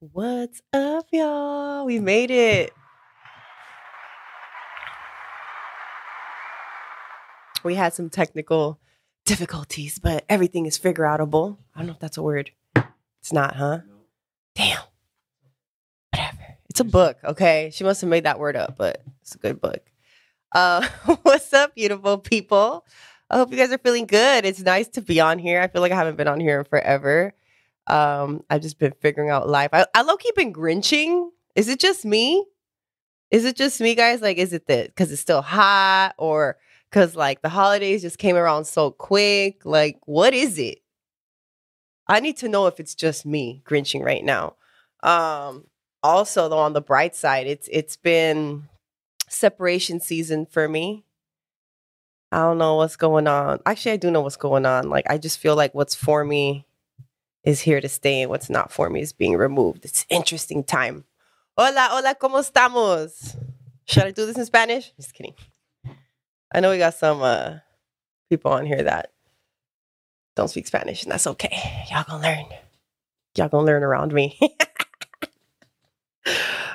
What's up, y'all? We made it. We had some technical difficulties, but everything is figure outable. I don't know if that's a word. It's not, huh? Damn. Whatever. It's a book, okay? She must have made that word up, but it's a good book. Uh, what's up, beautiful people? I hope you guys are feeling good. It's nice to be on here. I feel like I haven't been on here in forever. Um, I've just been figuring out life. I, I low key been grinching. Is it just me? Is it just me, guys? Like, is it the because it's still hot or because like the holidays just came around so quick? Like, what is it? I need to know if it's just me grinching right now. Um, also, though, on the bright side, it's it's been separation season for me. I don't know what's going on. Actually, I do know what's going on. Like, I just feel like what's for me is here to stay and what's not for me is being removed. It's interesting time. Hola, hola, ¿cómo estamos? Should I do this in Spanish? Just kidding. I know we got some uh, people on here that don't speak Spanish, and that's okay. Y'all gonna learn. Y'all gonna learn around me.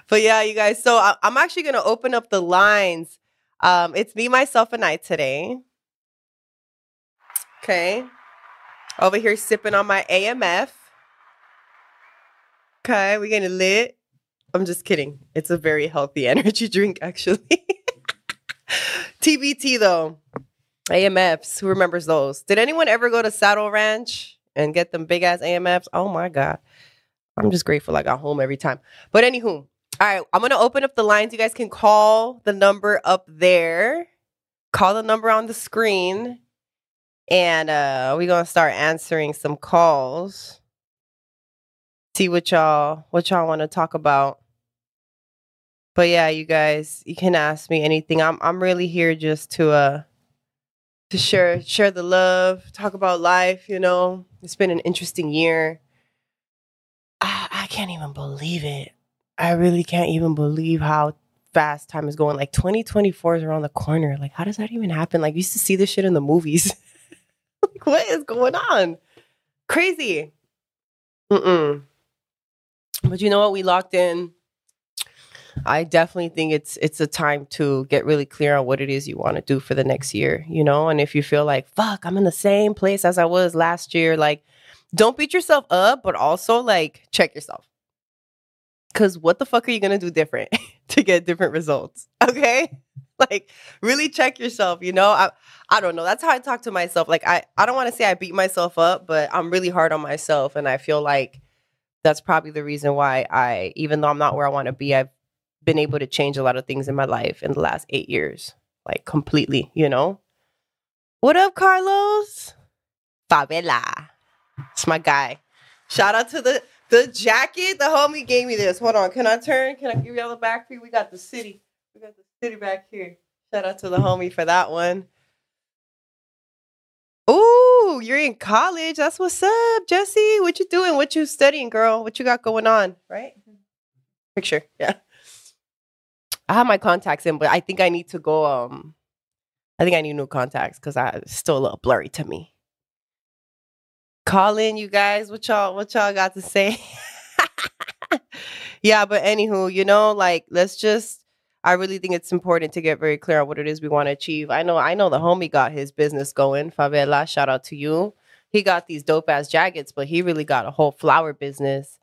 but yeah, you guys. So I- I'm actually gonna open up the lines. Um, it's me, myself, and I today. Okay. Over here sipping on my AMF. Okay, we getting lit. I'm just kidding. It's a very healthy energy drink, actually. TBT though. AMFs. Who remembers those? Did anyone ever go to Saddle Ranch and get them big ass AMFs? Oh my God. I'm just grateful I got home every time. But anywho, all right, I'm gonna open up the lines. You guys can call the number up there. Call the number on the screen. And uh we're gonna start answering some calls. See what y'all what y'all want to talk about. But yeah, you guys, you can ask me anything. I'm I'm really here just to uh to share share the love, talk about life, you know. It's been an interesting year. I, I can't even believe it. I really can't even believe how fast time is going. Like 2024 is around the corner. Like, how does that even happen? Like, we used to see this shit in the movies. like, what is going on? Crazy. Mm-mm. But you know what? We locked in. I definitely think it's it's a time to get really clear on what it is you want to do for the next year, you know? And if you feel like, fuck, I'm in the same place as I was last year, like don't beat yourself up, but also like check yourself. Cause what the fuck are you gonna do different to get different results? Okay? Like really check yourself, you know? I I don't know. That's how I talk to myself. Like I I don't want to say I beat myself up, but I'm really hard on myself and I feel like that's probably the reason why I even though I'm not where I want to be, I've been able to change a lot of things in my life in the last 8 years. Like completely, you know? What up, Carlos? Favela. It's my guy. Shout out to the the jacket. The homie gave me this. Hold on. Can I turn? Can I give y'all the back view? We got the city. We got the city back here. Shout out to the homie for that one. Ooh, you're in college. That's what's up, Jesse. What you doing? What you studying, girl? What you got going on? Right? Picture. Yeah. I have my contacts in, but I think I need to go. Um, I think I need new contacts because I still a little blurry to me. Call in, you guys. What y'all what y'all got to say? yeah, but anywho, you know, like let's just I really think it's important to get very clear on what it is we want to achieve. I know I know the homie got his business going. Favela, shout out to you. He got these dope ass jackets, but he really got a whole flower business.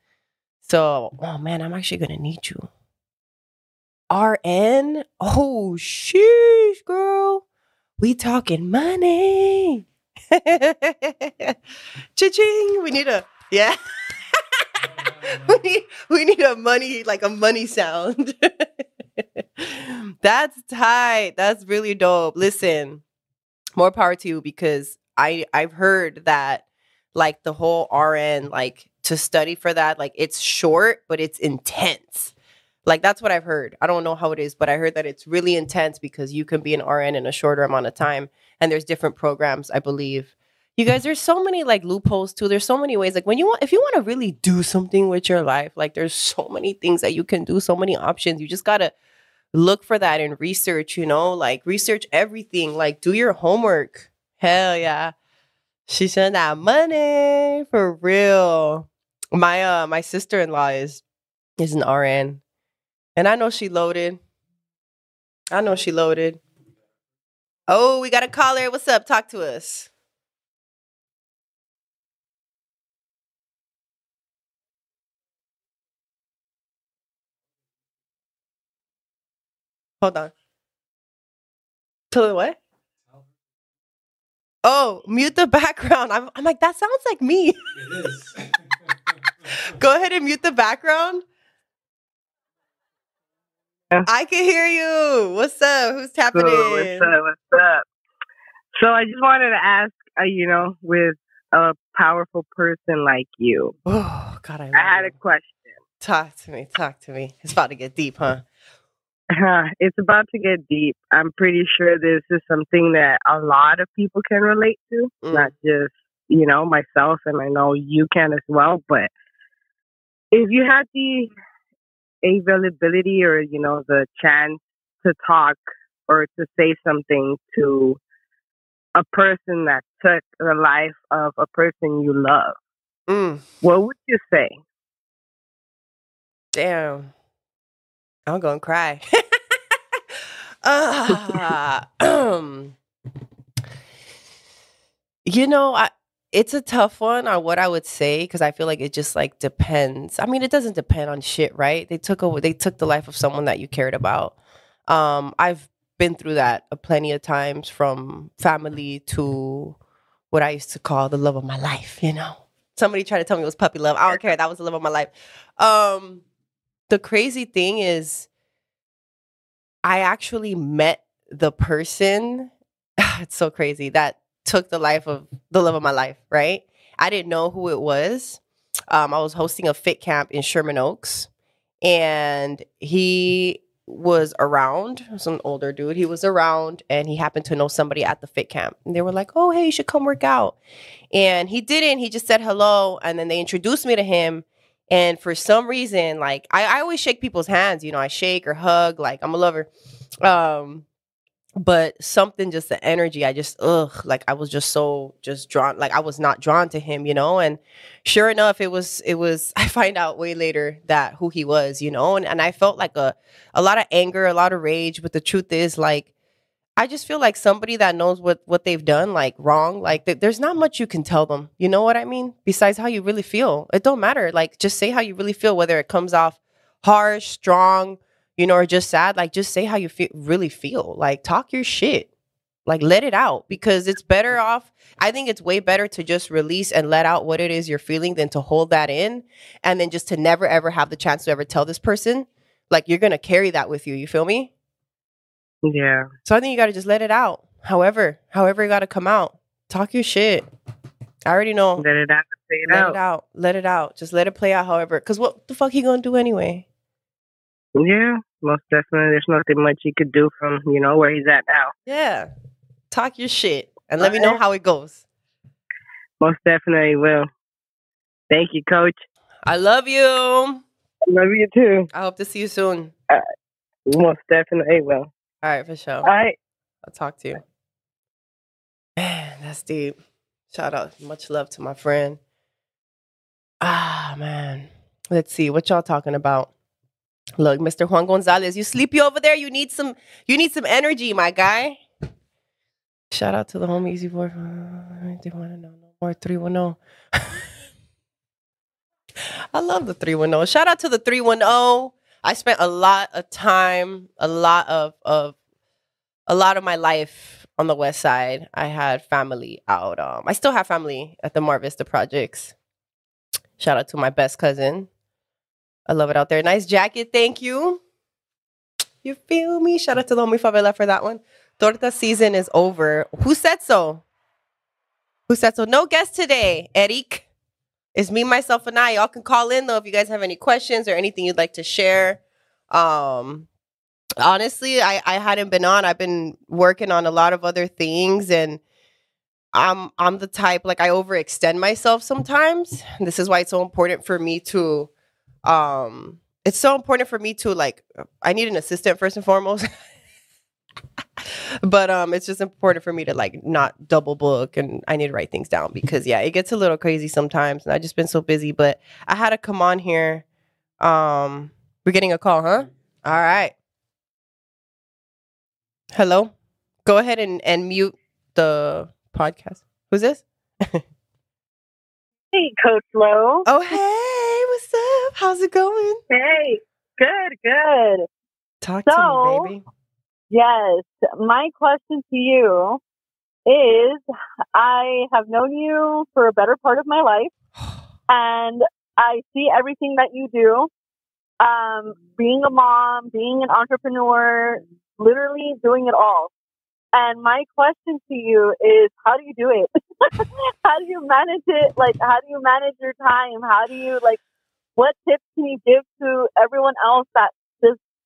So, oh man, I'm actually gonna need you. RN? Oh sheesh, girl. We talking money. Cha-ching. We need a yeah. we need we need a money like a money sound. That's tight. That's really dope. Listen, more power to you because I I've heard that like the whole RN like to study for that like it's short but it's intense. Like that's what I've heard. I don't know how it is, but I heard that it's really intense because you can be an RN in a shorter amount of time and there's different programs, I believe. You guys, there's so many like loopholes too. There's so many ways. Like when you want if you want to really do something with your life, like there's so many things that you can do, so many options. You just got to look for that and research, you know, like research everything, like do your homework. Hell yeah. She sent that money for real. My uh my sister-in-law is is an RN. And I know she loaded. I know she loaded. Oh, we got a caller. What's up? Talk to us. Hold on. Tell her what? Oh, mute the background. I'm, I'm like, that sounds like me. It is. Go ahead and mute the background. Yeah. I can hear you. What's up? Who's tapping So in? what's up? What's up? So I just wanted to ask, uh, you know, with a powerful person like you, Oh God, I, I had you. a question. talk to me. Talk to me. It's about to get deep, huh? It's about to get deep. I'm pretty sure this is something that a lot of people can relate to, Mm. not just you know myself, and I know you can as well. But if you had the availability or you know the chance to talk or to say something to a person that took the life of a person you love, Mm, what would you say? damn. I'm gonna cry. Ah, um, you know, I it's a tough one on what I would say because I feel like it just like depends. I mean, it doesn't depend on shit, right? They took over they took the life of someone that you cared about. Um, I've been through that a plenty of times from family to what I used to call the love of my life, you know. Somebody tried to tell me it was puppy love. I don't care. That was the love of my life. Um, the crazy thing is I actually met the person. It's so crazy that took the life of the love of my life, right? I didn't know who it was. Um, I was hosting a fit camp in Sherman Oaks, and he was around. Some older dude. He was around, and he happened to know somebody at the fit camp. And they were like, "Oh, hey, you should come work out." And he didn't. He just said hello, and then they introduced me to him. And for some reason, like I, I always shake people's hands, you know, I shake or hug, like I'm a lover. Um, but something just the energy, I just ugh, like I was just so just drawn, like I was not drawn to him, you know. And sure enough, it was it was I find out way later that who he was, you know, and, and I felt like a a lot of anger, a lot of rage. But the truth is, like, I just feel like somebody that knows what what they've done like wrong, like th- there's not much you can tell them. You know what I mean? Besides how you really feel, it don't matter. Like just say how you really feel, whether it comes off harsh, strong, you know, or just sad. Like just say how you feel, really feel. Like talk your shit. Like let it out because it's better off. I think it's way better to just release and let out what it is you're feeling than to hold that in and then just to never ever have the chance to ever tell this person. Like you're gonna carry that with you. You feel me? Yeah. So I think you got to just let it out. However, however it got to come out. Talk your shit. I already know. Let it out. It Let out. it out. Let it out. Just let it play out. However, because what the fuck he gonna do anyway? Yeah, most definitely. There's nothing much he could do from you know where he's at now. Yeah. Talk your shit and let me know how it goes. Most definitely will. Thank you, Coach. I love you. I Love you too. I hope to see you soon. Most definitely will. All right, for sure. All right. I'll talk to you. Man, that's deep. Shout out. Much love to my friend. Ah, man. Let's see. What y'all talking about? Look, Mr. Juan Gonzalez, you sleepy over there? You need some you need some energy, my guy. Shout out to the home easy boy. They want to know no more 310. I love the 310. Shout out to the 310. I spent a lot of time, a lot of of a lot of my life on the west side. I had family out. Um, I still have family at the Mar Vista projects. Shout out to my best cousin. I love it out there. Nice jacket, thank you. You feel me? Shout out to the homie favela for that one. Torta season is over. Who said so? Who said so? No guest today, Eric. It's me, myself, and I. Y'all can call in though if you guys have any questions or anything you'd like to share. Um, honestly, I I hadn't been on. I've been working on a lot of other things, and I'm I'm the type like I overextend myself sometimes. This is why it's so important for me to, um, it's so important for me to like. I need an assistant first and foremost. but um it's just important for me to like not double book and I need to write things down because yeah, it gets a little crazy sometimes and I've just been so busy, but I had to come on here Um, we're getting a call, huh? All right. Hello. Go ahead and, and mute the podcast. Who's this? Hey, Coach Lo. Oh, hey, what's up? How's it going? Hey, good, good. Talk to So- me, baby. Yes, my question to you is I have known you for a better part of my life, and I see everything that you do. Um, being a mom, being an entrepreneur, literally doing it all. And my question to you is how do you do it? how do you manage it? Like, how do you manage your time? How do you, like, what tips can you give to everyone else that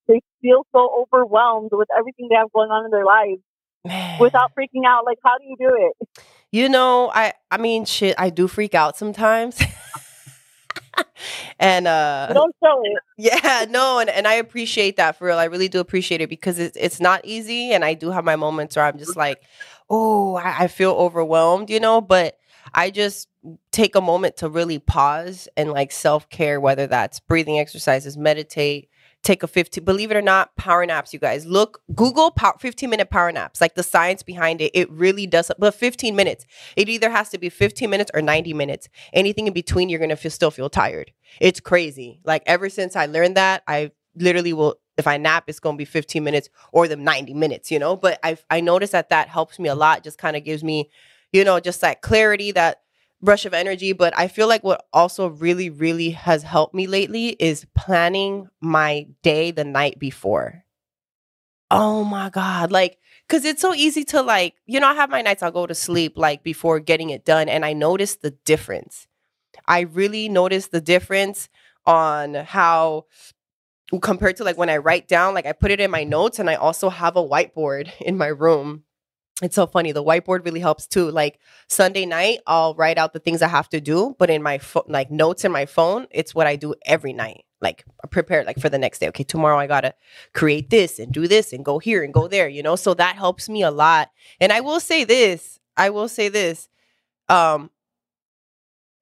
they feel so overwhelmed with everything they have going on in their lives Man. without freaking out? Like, how do you do it? You know, I I mean shit, I do freak out sometimes. and uh don't show it. yeah, no, and, and I appreciate that for real. I really do appreciate it because it's it's not easy and I do have my moments where I'm just like, oh, I, I feel overwhelmed, you know, but I just take a moment to really pause and like self-care, whether that's breathing exercises, meditate, take a 15 believe it or not power naps you guys. Look google power 15 minute power naps like the science behind it it really does but 15 minutes it either has to be 15 minutes or 90 minutes. Anything in between you're gonna feel, still feel tired. It's crazy. Like ever since i learned that i literally will if i nap it's gonna be 15 minutes or the 90 minutes you know? But i i noticed that that helps me a lot just kind of gives me you know just that clarity that rush of energy but i feel like what also really really has helped me lately is planning my day the night before. Oh my god like because it's so easy to like you know i have my nights i'll go to sleep like before getting it done and i notice the difference. I really notice the difference on how compared to like when i write down like i put it in my notes and i also have a whiteboard in my room it's so funny the whiteboard really helps too like sunday night i'll write out the things i have to do but in my phone like notes in my phone it's what i do every night. Like prepare like for the next day okay tomorrow i gotta create this and do this and go here and go there you know? So that helps me a lot. And i will say this i will say this um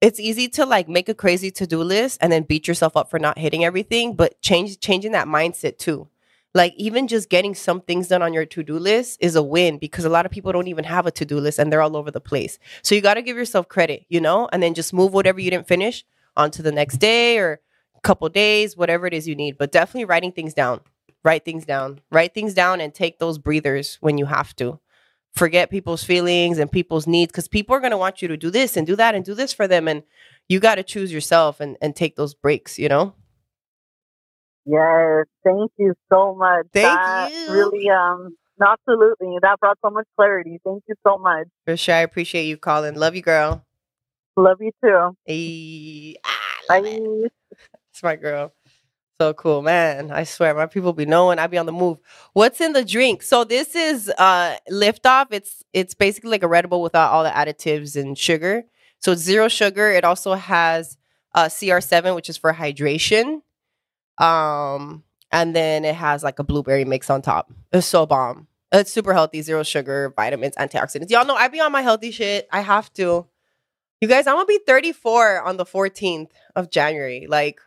it's easy to like make a crazy to-do list and then beat yourself up for not hitting everything but change changing that mindset too like even just getting some things done on your to-do list is a win because a lot of people don't even have a to-do list and they're all over the place. So you got to give yourself credit you know and then just move whatever you didn't finish onto the next day or couple days whatever it is you need. But definitely writing things down. Write things down. Write things down and take those breathers when you have to. Forget people's feelings and people's needs because people are going to want you to do this and do that and do this for them and you got to choose yourself and, and take those breaks you know Yes, thank you so much. Thank that you. Really, um, absolutely. That brought so much clarity. Thank you so much. for sure i appreciate you calling love you girl Love you too. Hey, Bye. it. It's my girl. So cool, man. I swear, my people be knowing I be on the move. What's in the drink? So this is uh lift off. It's it's basically like a Red Bull without all the additives and sugar. So it's zero sugar. It also has uh CR7, which is for hydration. Um, and then it has like a blueberry mix on top. It's so bomb. It's super healthy, zero sugar, vitamins, antioxidants. Y'all know I be on my healthy shit. I have to. You guys, I'm gonna be 34 on the 14th of January. Like,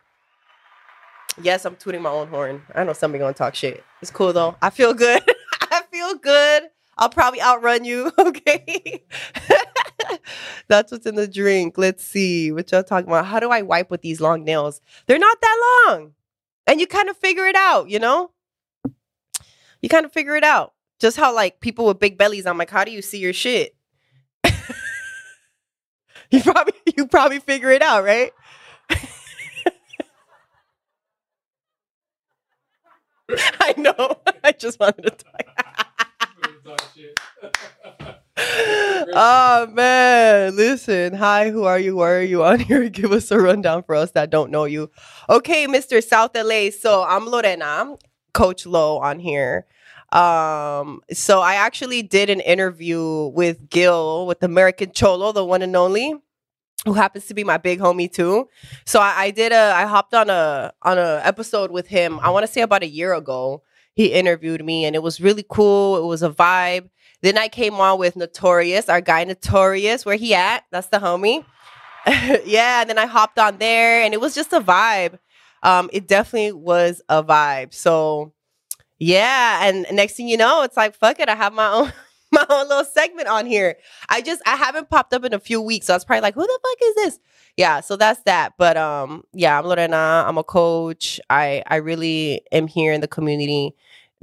yes, I'm tooting my own horn. I know somebody gonna talk shit. It's cool though. I feel good. I feel good. I'll probably outrun you. Okay. That's what's in the drink. Let's see what y'all talking about. How do I wipe with these long nails? They're not that long, and you kind of figure it out. You know, you kind of figure it out. Just how like people with big bellies. I'm like, how do you see your shit? you probably you probably figure it out, right? I know. I just wanted to talk. Oh man, listen. Hi, who are you? Why are you on here? Give us a rundown for us that don't know you. Okay, Mr. South LA. So I'm Lorena, Coach Lo on here. Um, so I actually did an interview with Gil with American Cholo, the one and only, who happens to be my big homie too. So I, I did a I hopped on a on a episode with him, I want to say about a year ago. He interviewed me and it was really cool. It was a vibe. Then I came on with Notorious, our guy Notorious. Where he at? That's the homie. yeah, and then I hopped on there and it was just a vibe. um, it definitely was a vibe. So yeah, and next thing you know, it's like fuck it, I have my own my own little segment on here. I just I haven't popped up in a few weeks, so I was probably like, who the fuck is this? Yeah, so that's that. But um, yeah, I'm Lorena. I'm a coach. I I really am here in the community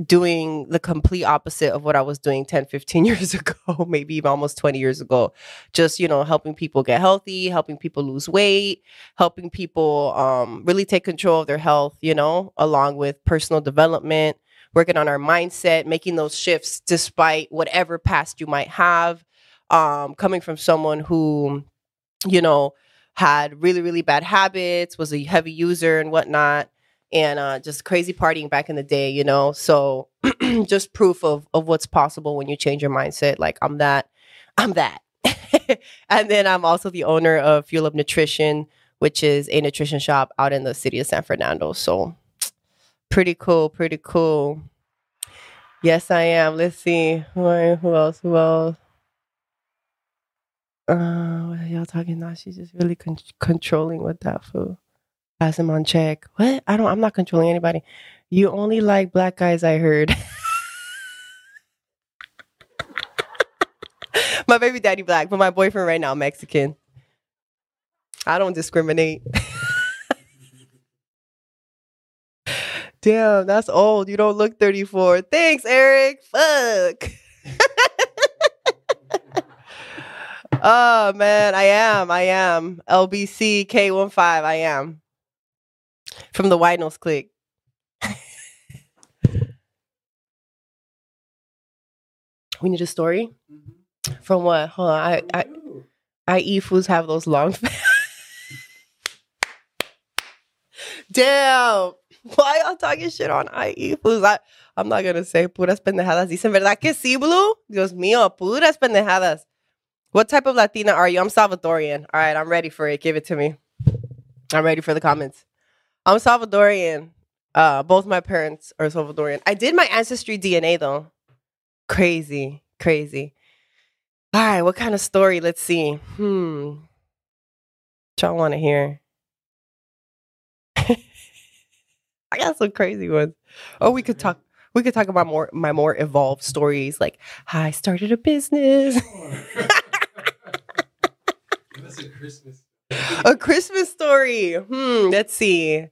doing the complete opposite of what I was doing 10, 15 years ago, maybe even almost 20 years ago. Just, you know, helping people get healthy, helping people lose weight, helping people um, really take control of their health, you know, along with personal development, working on our mindset, making those shifts despite whatever past you might have. Um, coming from someone who, you know, had really, really bad habits, was a heavy user and whatnot and uh, just crazy partying back in the day, you know. So just proof of of what's possible when you change your mindset. Like I'm that, I'm that. and then I'm also the owner of Fuel Up Nutrition, which is a nutrition shop out in the city of San Fernando. So pretty cool, pretty cool. Yes, I am. Let's see who, I, who else? Who else? Uh, what are y'all talking now? She's just really con- controlling with that food pass him on check. What? I don't. I'm not controlling anybody. You only like black guys. I heard. my baby daddy black, but my boyfriend right now Mexican. I don't discriminate. Damn, that's old. You don't look 34. Thanks, Eric. Fuck. oh man, I am. I am. LBC K15. I am from the White Nose Click. we need a story mm-hmm. from what? Hold on, I I, I eat foods have those long. Damn, why y'all talking shit on I eat foods? I I'm not gonna say puras pendejadas. Dicen verdad que sí, Blue? Dios mío, puras pendejadas. What type of Latina are you? I'm Salvadorian. All right, I'm ready for it. Give it to me. I'm ready for the comments. I'm Salvadorian. Uh, both my parents are Salvadorian. I did my ancestry DNA though. Crazy, crazy. All right, what kind of story? Let's see. Hmm. What y'all want to hear? I got some crazy ones. Oh, we could talk. We could talk about more my more evolved stories, like how I started a business. That's a Christmas. a Christmas story. Hmm. Let's see.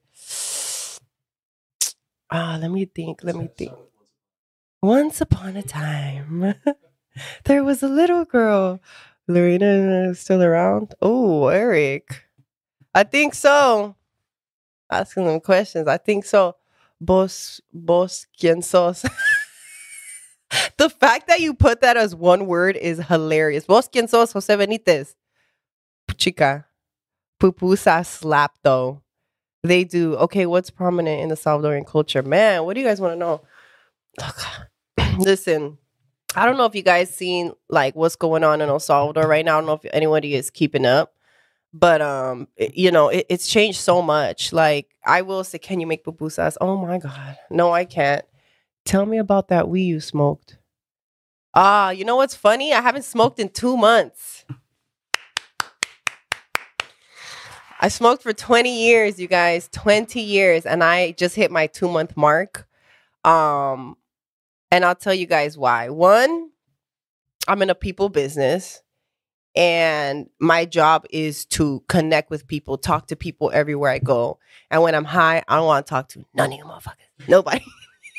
Ah, let me think. Let me think. Once upon a time, there was a little girl. Lorena is still around? Oh, Eric. I think so. Asking them questions. I think so. Vos, vos, quién sos? the fact that you put that as one word is hilarious. Vos, quién sos, Jose Benitez? Chica. Pupusa slap, though. They do. Okay, what's prominent in the Salvadorian culture? Man, what do you guys want to know? Listen, I don't know if you guys seen like what's going on in El Salvador right now. I don't know if anybody is keeping up, but um, it- you know, it, it's changed so much. Like I will say, can you make pupusas? Oh my god, no, I can't. Tell me about that weed you smoked. Ah, you know what's funny? I haven't smoked in two months. I smoked for 20 years, you guys, 20 years, and I just hit my two month mark. Um, and I'll tell you guys why. One, I'm in a people business, and my job is to connect with people, talk to people everywhere I go. And when I'm high, I don't want to talk to none of you motherfuckers. Nobody.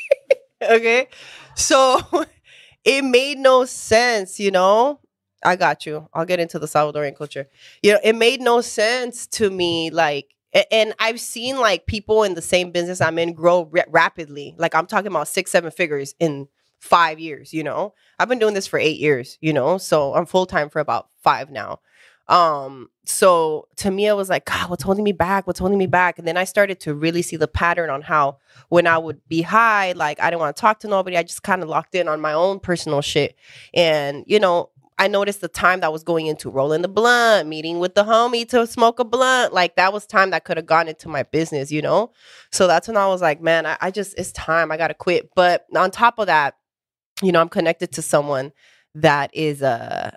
okay. So it made no sense, you know? I got you. I'll get into the Salvadorian culture. You know, it made no sense to me. Like, and I've seen like people in the same business I'm in grow ra- rapidly. Like, I'm talking about six, seven figures in five years. You know, I've been doing this for eight years. You know, so I'm full time for about five now. Um, so to me, I was like, God, what's holding me back? What's holding me back? And then I started to really see the pattern on how when I would be high, like I didn't want to talk to nobody. I just kind of locked in on my own personal shit. And, you know, I noticed the time that was going into rolling the blunt, meeting with the homie to smoke a blunt. Like that was time that could have gone into my business, you know? So that's when I was like, man, I, I just, it's time. I got to quit. But on top of that, you know, I'm connected to someone that is uh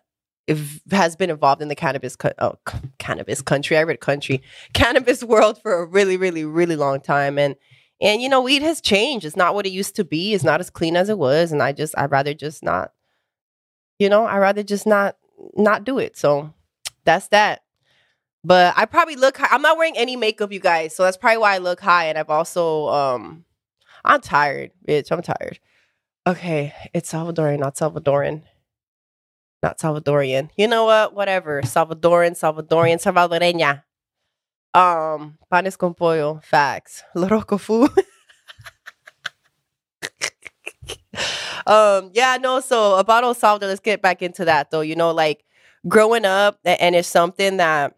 if, has been involved in the cannabis co- oh, c- cannabis country. I read country cannabis world for a really, really, really long time, and and you know, weed has changed. It's not what it used to be. It's not as clean as it was, and I just I'd rather just not, you know, I'd rather just not not do it. So that's that. But I probably look high. I'm not wearing any makeup, you guys. So that's probably why I look high. And I've also um I'm tired, bitch. I'm tired. Okay, it's Salvadorian, not Salvadoran. Not Salvadorian. You know what? Whatever. Salvadoran, Salvadorian, Salvadoreña. Um, panes con pollo, facts. Loroco food. um, yeah, no, so about El Salvador, let's get back into that though. You know, like growing up, and it's something that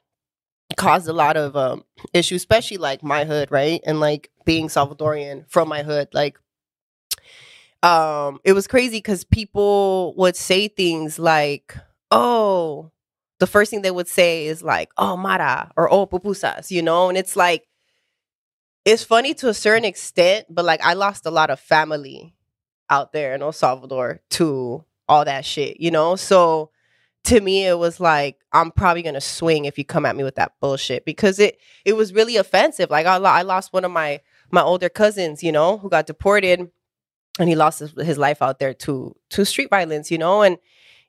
caused a lot of um issues, especially like my hood, right? And like being Salvadorian from my hood, like um it was crazy because people would say things like, oh, the first thing they would say is like, oh Mara or oh pupusas, you know, and it's like it's funny to a certain extent, but like I lost a lot of family out there in El Salvador to all that shit, you know? So to me it was like I'm probably gonna swing if you come at me with that bullshit because it it was really offensive. Like I, I lost one of my my older cousins, you know, who got deported, and he lost his, his life out there to to street violence, you know, and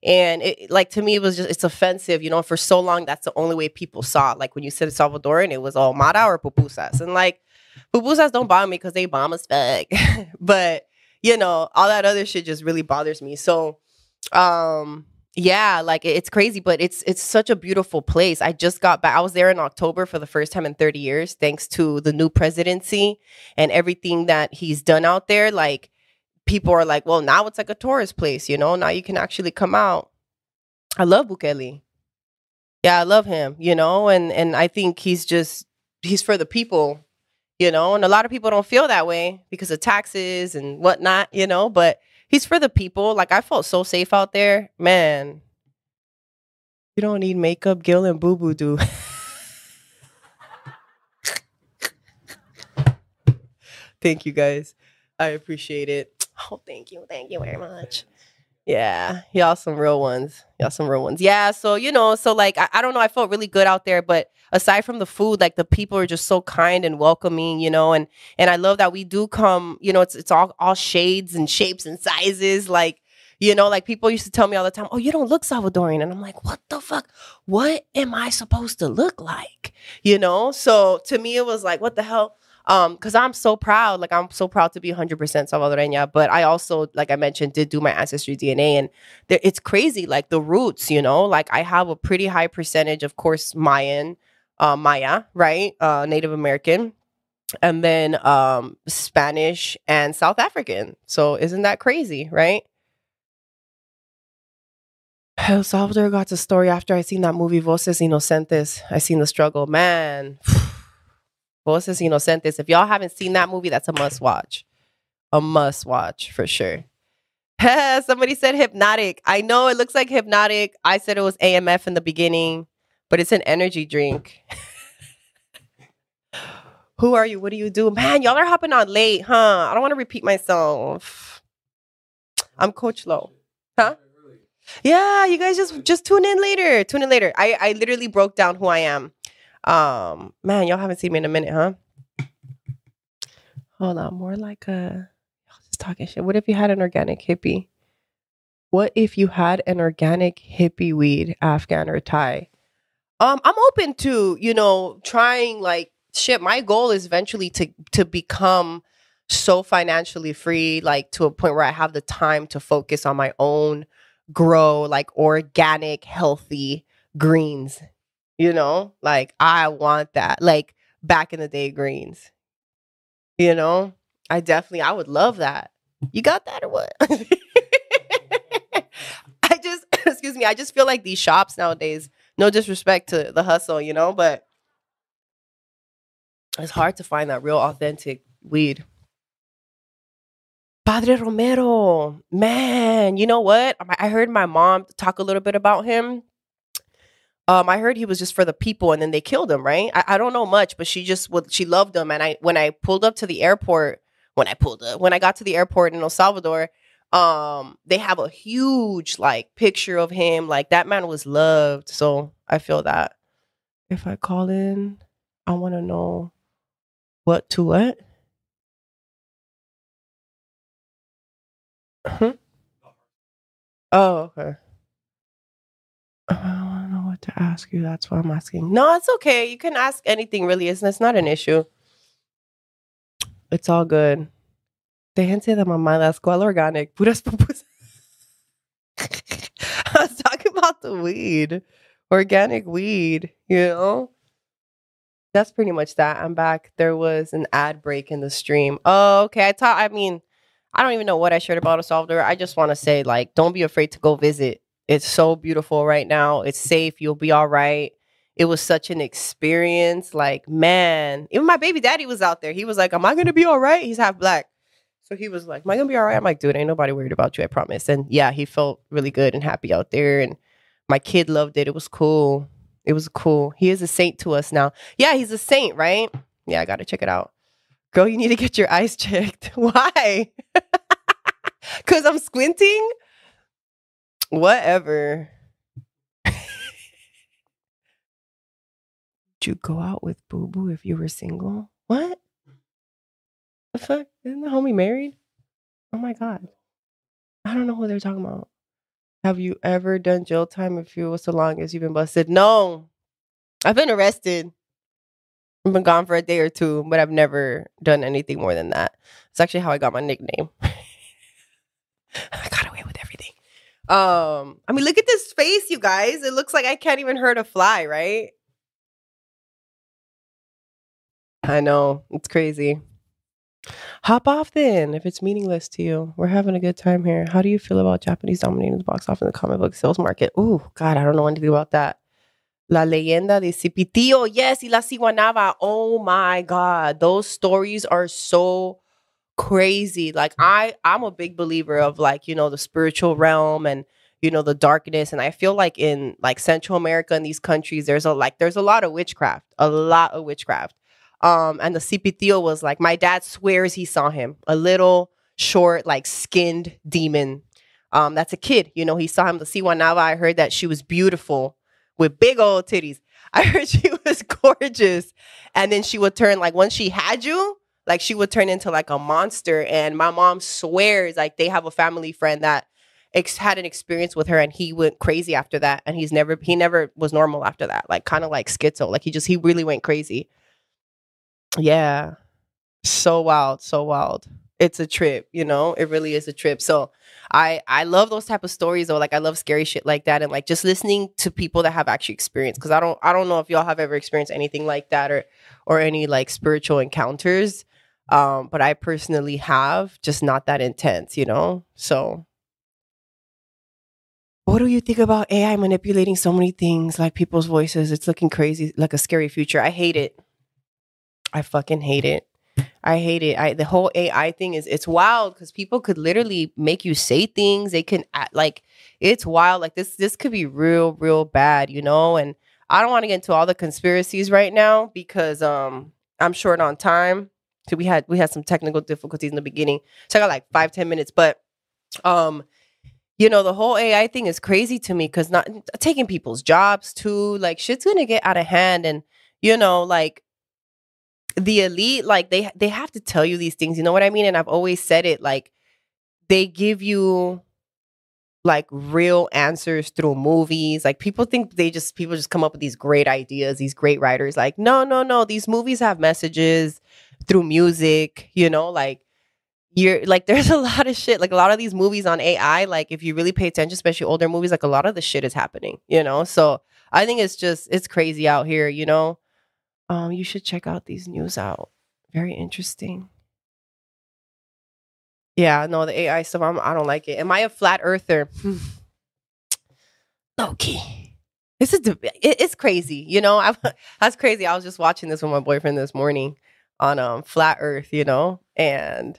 and it like to me it was just it's offensive, you know. For so long, that's the only way people saw. it. Like when you said Salvadoran, it was all mara or pupusas, and like pupusas don't bother me because they bomb as fuck, but you know all that other shit just really bothers me. So, um yeah like it's crazy but it's it's such a beautiful place. I just got back i was there in october for the first time in 30 years thanks to the new presidency and everything that he's done out there. Like people are like well now it's like a tourist place you know? Now you can actually come out. I love bukele. Yeah i love him you know? And and i think he's just he's for the people you know and a lot of people don't feel that way because of taxes and whatnot you know but he's for the people. Like I felt so safe out there, man. You don't need makeup, Gil and Boo Boo do. thank you guys. I appreciate it. Oh, thank you. Thank you very much. Yeah, y'all some real ones. Y'all some real ones. Yeah, so you know, so like I, I don't know, I felt really good out there, but aside from the food, like the people are just so kind and welcoming, you know, and and I love that we do come, you know, it's it's all all shades and shapes and sizes, like you know, like people used to tell me all the time, "Oh, you don't look Salvadorian," and I'm like, "What the fuck? What am I supposed to look like?" You know. So to me, it was like, "What the hell?" Um, because I'm so proud, like I'm so proud to be 100% Salvadoreña. But I also, like I mentioned, did do my ancestry DNA, and there, it's crazy, like the roots, you know. Like I have a pretty high percentage, of course, Mayan, uh, Maya, right, uh, Native American, and then um Spanish and South African. So isn't that crazy, right? El Salvador got the story after I seen that movie Voces Inocentes. I seen the struggle. Man, Voces Inocentes. If y'all haven't seen that movie, that's a must watch. A must watch for sure. Somebody said hypnotic. I know it looks like hypnotic. I said it was AMF in the beginning, but it's an energy drink. Who are you? What do you do? Man, y'all are hopping on late, huh? I don't want to repeat myself. I'm Coach Lo. Huh? Yeah, you guys just just tune in later. Tune in later. I I literally broke down who I am. Um, man, y'all haven't seen me in a minute, huh? Hold on, more like a just talking shit. What if you had an organic hippie? What if you had an organic hippie weed, Afghan or Thai? Um, I'm open to you know trying like shit. My goal is eventually to to become so financially free, like to a point where I have the time to focus on my own grow like organic, healthy greens. You know, like I want that. Like back in the day, greens. You know, I definitely, I would love that. You got that or what? I just, excuse me, I just feel like these shops nowadays, no disrespect to the hustle, you know, but it's hard to find that real authentic weed. Padre Romero, man, you know what? I- heard my mom talk a little bit about him. Um, I heard he was just for the people, and then they killed him. Right? I, I don't know much, but she just. She loved him, and I when I pulled up to the airport, when I pulled up, when I got to the airport in El Salvador, Um, they have a huge like picture of him. Like that man was loved. So I feel that if I call in, I want to know what to what. Oh, okay. I don't know what to ask you. That's why I'm asking. No, it's okay. You can ask anything, really. It's, it's not an issue. It's all good. Déjense de mamadas. ¿Cuál organic? Puras pupusas. I was talking about the weed. Organic weed, you know? That's pretty much that. I'm back. There was an ad break in the stream. Oh, okay. I thought, I mean, I don't even know what I shared about El Salvador. I just want to say, like, don't be afraid to go visit. It's so beautiful right now. It's safe. You'll be all right. It was such an experience. Like, man, even my baby daddy was out there. He was like, Am I going to be all right? He's half black. So he was like, Am I going to be all right? I'm like, Dude, ain't nobody worried about you. I promise. And yeah, he felt really good and happy out there. And my kid loved it. It was cool. It was cool. He is a saint to us now. Yeah, he's a saint, right? Yeah, I got to check it out. Girl, you need to get your eyes checked. Why? Because I'm squinting? Whatever. Would you go out with Boo Boo if you were single? What? The fuck? Isn't the homie married? Oh my god. I don't know what they're talking about. Have you ever done jail time if you was so long as you've been busted? No. I've been arrested. I've been gone for a day or two, but I've never done anything more than that. It's actually how I got my nickname. I got away with everything. Um, I mean, look at this face, you guys. It looks like I can't even hurt a fly, right? I know. It's crazy. Hop off then if it's meaningless to you. We're having a good time here. How do you feel about Japanese dominating the box office in the comic book sales market? Ooh, God, I don't know anything about that. La leyenda de Cipitío. Yes, y la ciguanaba. Oh my God. Those stories are so crazy. Like I I'm a big believer of like, you know, the spiritual realm and you know the darkness and I feel like in like Central America and these countries there's a like there's a lot of witchcraft, a lot of witchcraft. Um and the Cipitío was like my dad swears he saw him, a little short like skinned demon. Um that's a kid, you know, he saw him the Ciguanaba. I heard that she was beautiful with big old titties. I heard she was gorgeous and then she would turn like once she had you, like she would turn into like a monster and my mom swears like they have a family friend that ex- had an experience with her and he went crazy after that and he's never he never was normal after that like kind of like schizo like he just he really went crazy. Yeah. So wild so wild. It's a trip you know? It really is a trip. So i i love those type of stories though. Like i love scary shit like that and like just listening to people that have actually experienced because i don't i don't know if y'all have ever experienced anything like that or or any like spiritual encounters um but i personally have just not that intense you know? So what do you think about ai manipulating so many things like people's voices? It's looking crazy like a scary future. I hate it. I fucking hate it. I hate it. I the whole ai thing is it's wild because people could literally make you say things. They can act like it's wild. Like this this could be real real bad you know? And i don't want to get into all the conspiracies right now because um i'm short on time we had we had some technical difficulties in the beginning. So i got like five ten minutes but um you know the whole ai thing is crazy to me because not taking people's jobs too like shit's gonna get out of hand and you know like the elite like they they have to tell you these things you know what i mean? And i've always said it like they give you like real answers through movies. Like people think they just people just come up with these great ideas these great writers like no no no these movies have messages through music you know like you're like there's a lot of shit like a lot of these movies on ai like if you really pay attention especially older movies like a lot of the shit is happening you know? So i think it's just it's crazy out here you know? Um you should check out these news out. Very interesting. Yeah no the ai stuff I'm, i don't like it. Am i a flat earther? Key this is it, it's crazy you know? I, that's crazy. I was just watching this with my boyfriend this morning on um flat earth you know and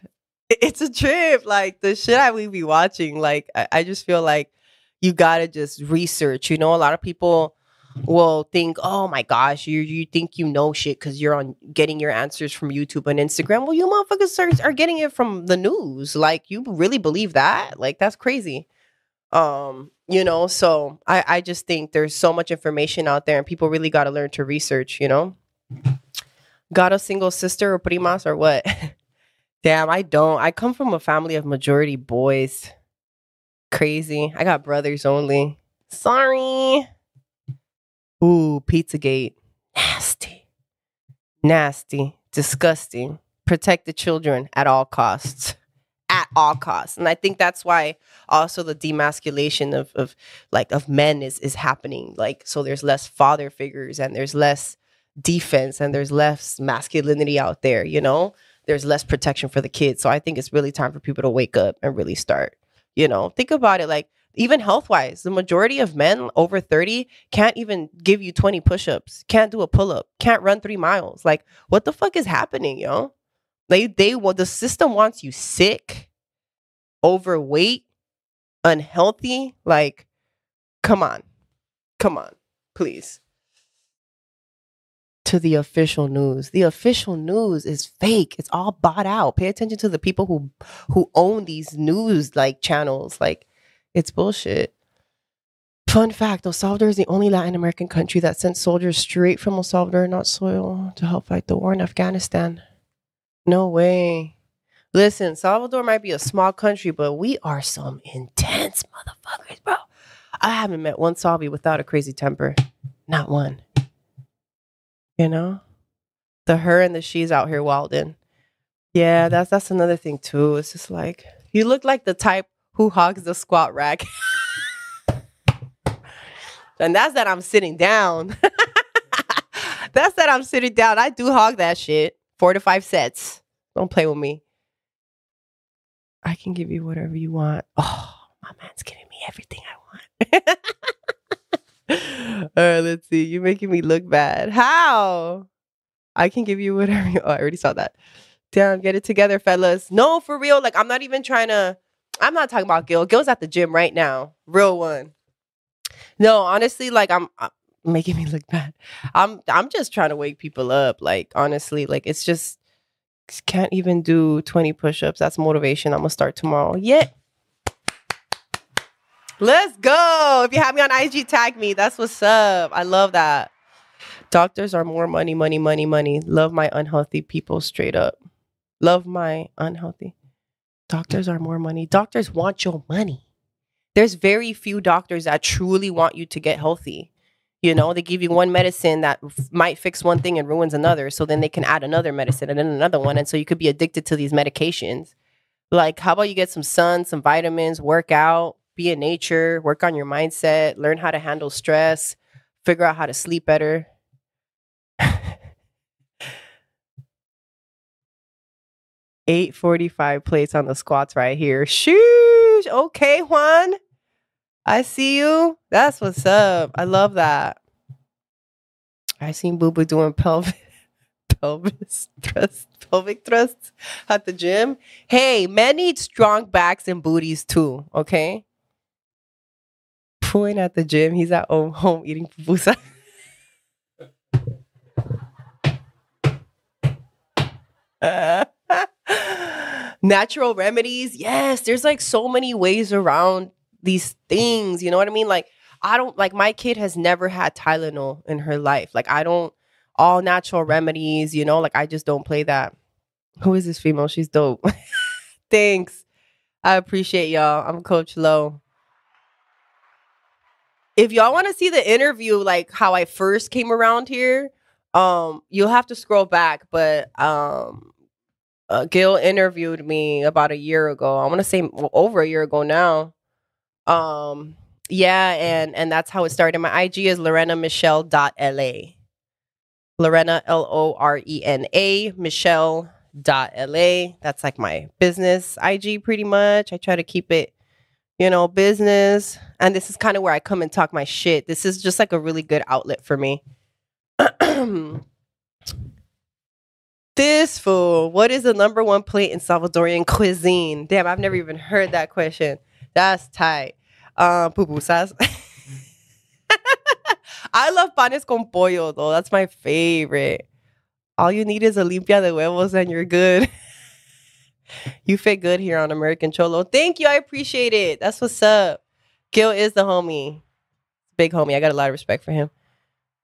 it's a trip like the shit i we be watching like I, I just feel like you gotta just research you know a lot of people will think, "Oh my gosh, you you think you know shit because you're on getting your answers from YouTube and Instagram." Well, you motherfuckers are, are getting it from the news. Like, you really believe that? Like, that's crazy. Um, you know, so I I just think there's so much information out there, and people really got to learn to research. You know, got a single sister or primas or what? Damn, I don't. I come from a family of majority boys. Crazy. I got brothers only. Sorry. Ooh, Pizzagate. Nasty. Nasty. Disgusting. Protect the children at all costs. At all costs. And I think that's why also the demasculation of, of like of men is is happening. Like so there's less father figures and there's less defense and there's less masculinity out there, you know? There's less protection for the kids. So I think it's really time for people to wake up and really start, you know, think about it like even health wise, the majority of men over 30 can't even give you 20 push ups, can't do a pull up, can't run three miles. Like, what the fuck is happening, yo? They, they, well, the system wants you sick, overweight, unhealthy. Like, come on, come on, please. To the official news. The official news is fake. It's all bought out. Pay attention to the people who who own these news like channels. Like it's bullshit. Fun fact El Salvador is the only Latin American country that sent soldiers straight from El Salvador, not soil, to help fight the war in Afghanistan. No way. Listen, Salvador might be a small country, but we are some intense motherfuckers, bro. I haven't met one Salvi without a crazy temper. Not one. You know? The her and the she's out here wilding. Yeah, mm-hmm. that's that's another thing too. It's just like you look like the type who hogs the squat rack. and that's that I'm sitting down. that's that I'm sitting down. I do hog that shit. Four to five sets. Don't play with me. I can give you whatever you want. Oh, my man's giving me everything I want. All right, let's see. You're making me look bad. How? I can give you whatever you. Oh, I already saw that. Damn, get it together, fellas. No, for real. Like, I'm not even trying to. I'm not talking about Gil. Gil's at the gym right now. Real one. No, honestly, like I'm, I'm making me look bad. I'm I'm just trying to wake people up. Like honestly, like it's just can't even do 20 push-ups. That's motivation. I'm gonna start tomorrow. Yeah. Let's go. If you have me on IG, tag me. That's what's up. I love that. Doctors are more money, money, money, money. Love my unhealthy people straight up. Love my unhealthy. Doctors are more money. Doctors want your money. There's very few doctors that truly want you to get healthy. You know, they give you one medicine that f- might fix one thing and ruins another. So then they can add another medicine and then another one. And so you could be addicted to these medications. Like, how about you get some sun, some vitamins, work out, be in nature, work on your mindset, learn how to handle stress, figure out how to sleep better. Eight forty-five plates on the squats right here. Sheesh. Okay, Juan. I see you. That's what's up. I love that. I seen Boo Boo doing pelvic pelvis thrust, pelvic thrusts at the gym. Hey, men need strong backs and booties too. Okay. Pooing at the gym. He's at home, home eating pupusa. Natural remedies. Yes, there's like so many ways around these things. You know what I mean? Like, I don't like my kid has never had Tylenol in her life. Like, I don't all natural remedies, you know, like I just don't play that. Who is this female? She's dope. Thanks. I appreciate y'all. I'm Coach Lo. If y'all want to see the interview, like how I first came around here, um, you'll have to scroll back. But um, uh, Gil interviewed me about a year ago. I want to say well, over a year ago now. Um, yeah, and and that's how it started. My IG is Lorena Michelle dot la. Lorena L O R E N A Michelle dot la. That's like my business IG pretty much. I try to keep it, you know, business. And this is kind of where I come and talk my shit. This is just like a really good outlet for me. this fool, what is the number one plate in Salvadorian cuisine? Damn, I've never even heard that question. That's tight. Um, pupusas. I love panes con pollo though. That's my favorite. All you need is a limpia de huevos and you're good. you fit good here on American Cholo. Thank you. I appreciate it. That's what's up. Gil is the homie. Big homie. I got a lot of respect for him.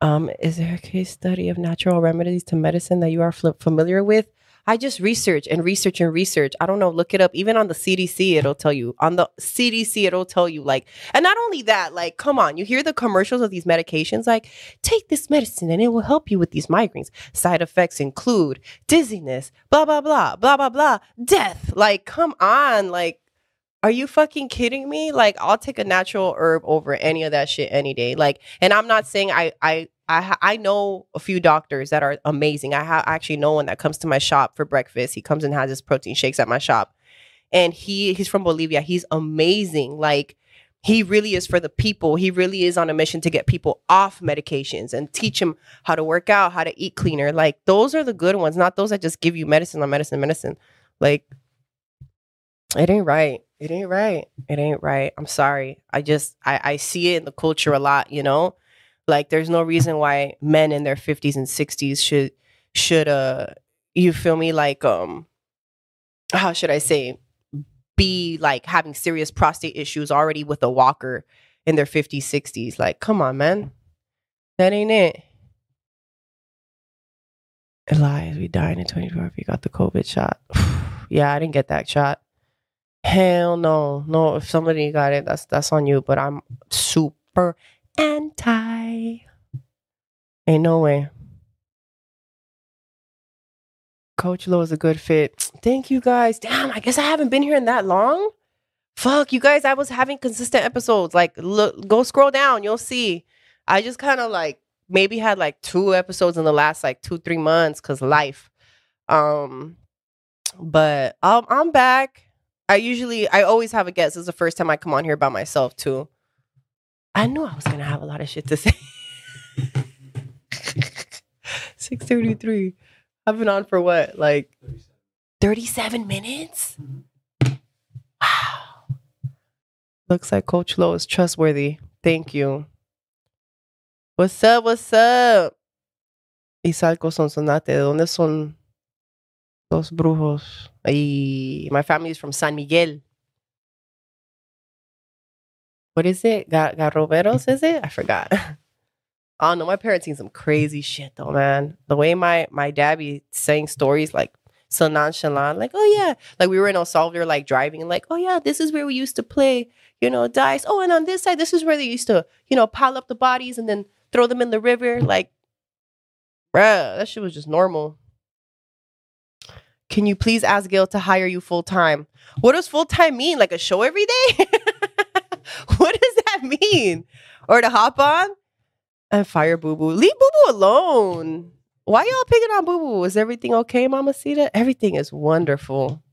Um, is there a case study of natural remedies to medicine that you are familiar with? I just research and research and research. I don't know. Look it up. Even on the CDC, it'll tell you. On the CDC, it'll tell you. Like, and not only that, like, come on, you hear the commercials of these medications, like, take this medicine and it will help you with these migraines. Side effects include dizziness, blah, blah, blah, blah, blah, blah, death. Like, come on. Like, are you fucking kidding me? Like, I'll take a natural herb over any of that shit any day. Like, and I'm not saying I, I, I, I know a few doctors that are amazing. I ha- actually know one that comes to my shop for breakfast. He comes and has his protein shakes at my shop, and he he's from Bolivia. He's amazing. Like he really is for the people. He really is on a mission to get people off medications and teach them how to work out, how to eat cleaner. Like those are the good ones, not those that just give you medicine on medicine, medicine. Like it ain't right. It ain't right. It ain't right. I'm sorry. I just I, I see it in the culture a lot, you know? Like there's no reason why men in their 50s and 60s should should uh you feel me like um how should I say be like having serious prostate issues already with a walker in their 50s 60s like come on man that ain't it Elias, we died in 24 if you got the COVID shot. yeah, I didn't get that shot. Hell no. No, if somebody got it, that's that's on you. But I'm super anti. Ain't no way. Coach Lo is a good fit. Thank you guys. Damn, I guess I haven't been here in that long. Fuck, you guys, I was having consistent episodes. Like, look, go scroll down, you'll see. I just kind of like maybe had like two episodes in the last like two, three months because life. Um, but I'm back. I usually, I always have a guest. This is the first time I come on here by myself too. I knew I was gonna have a lot of shit to say. Six thirty three. I've been on for what, like thirty seven minutes? Wow. Looks like Coach Lo is trustworthy. Thank you. What's up? What's up? Izalco Sonsonate. ¿De dónde son los brujos? Y my family is from San Miguel. What is it? Ga- Garroberos, is it? I forgot. Don't know. My parents seen some crazy shit though, man. The way my my dad be saying stories like so nonchalant, like, oh yeah. Like we were in El Salvador, like driving and like, oh yeah, this is where we used to play, you know, dice. Oh, and on this side, this is where they used to, you know, pile up the bodies and then throw them in the river. Like, bruh, that shit was just normal. Can you please ask Gail to hire you full time? What does full time mean? Like a show every day? what does that mean? Or to hop on and fire Boo Boo? Leave Boo Boo alone. Why y'all picking on Boo Boo? Is everything okay, Mama Sita? Everything is wonderful.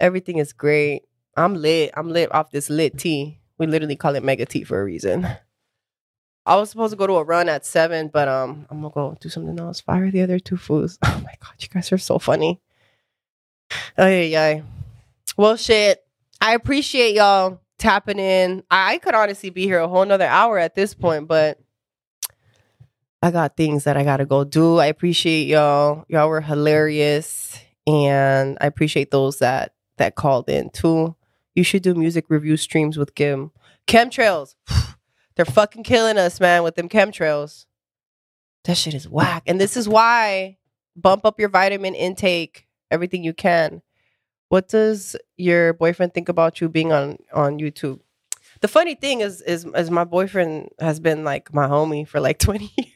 Everything is great. I'm lit. I'm lit off this lit tea. We literally call it mega tea for a reason. I was supposed to go to a run at seven, but um, I'm gonna go do something else. Fire the other two fools. Oh my god, you guys are so funny. Oh yeah, yeah. Well, shit. I appreciate y'all tapping in. I, could honestly be here a whole nother hour at this point, but I got things that I gotta go do. I appreciate y'all. Y'all were hilarious, and I appreciate those that that called in too. You should do music review streams with Kim. Chemtrails. They're fucking killing us, man, with them chemtrails. That shit is whack. And this is why bump up your vitamin intake, everything you can. What does your boyfriend think about you being on on YouTube? The funny thing is is is my boyfriend has been like my homie for like 20 years.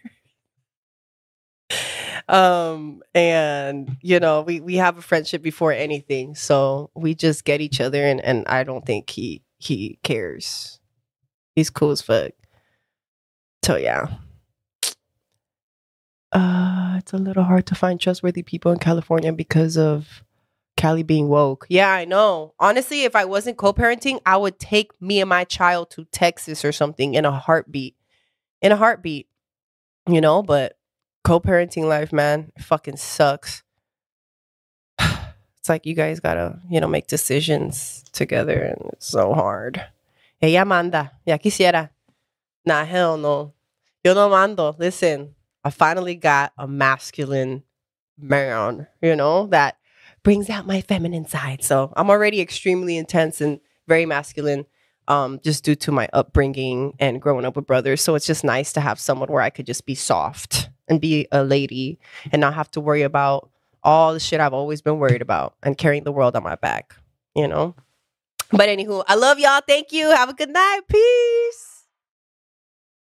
um and you know we we have a friendship before anything so we just get each other and and i don't think he he cares he's cool as fuck so yeah uh it's a little hard to find trustworthy people in california because of cali being woke. Yeah i know. Honestly if i wasn't co-parenting i would take me and my child to texas or something in a heartbeat. In a heartbeat you know but co-parenting life man fucking sucks. It's like you guys gotta you know make decisions together and it's so hard. Ella manda ya quisiera. Nah hell no. Yo no mando. Listen, I finally got a masculine man, you know, that brings out my feminine side. So I'm already extremely intense and very masculine, um, just due to my upbringing and growing up with brothers. So it's just nice to have someone where I could just be soft and be a lady and not have to worry about all the shit I've always been worried about and carrying the world on my back, you know? But anywho, I love y'all. Thank you. Have a good night. Peace.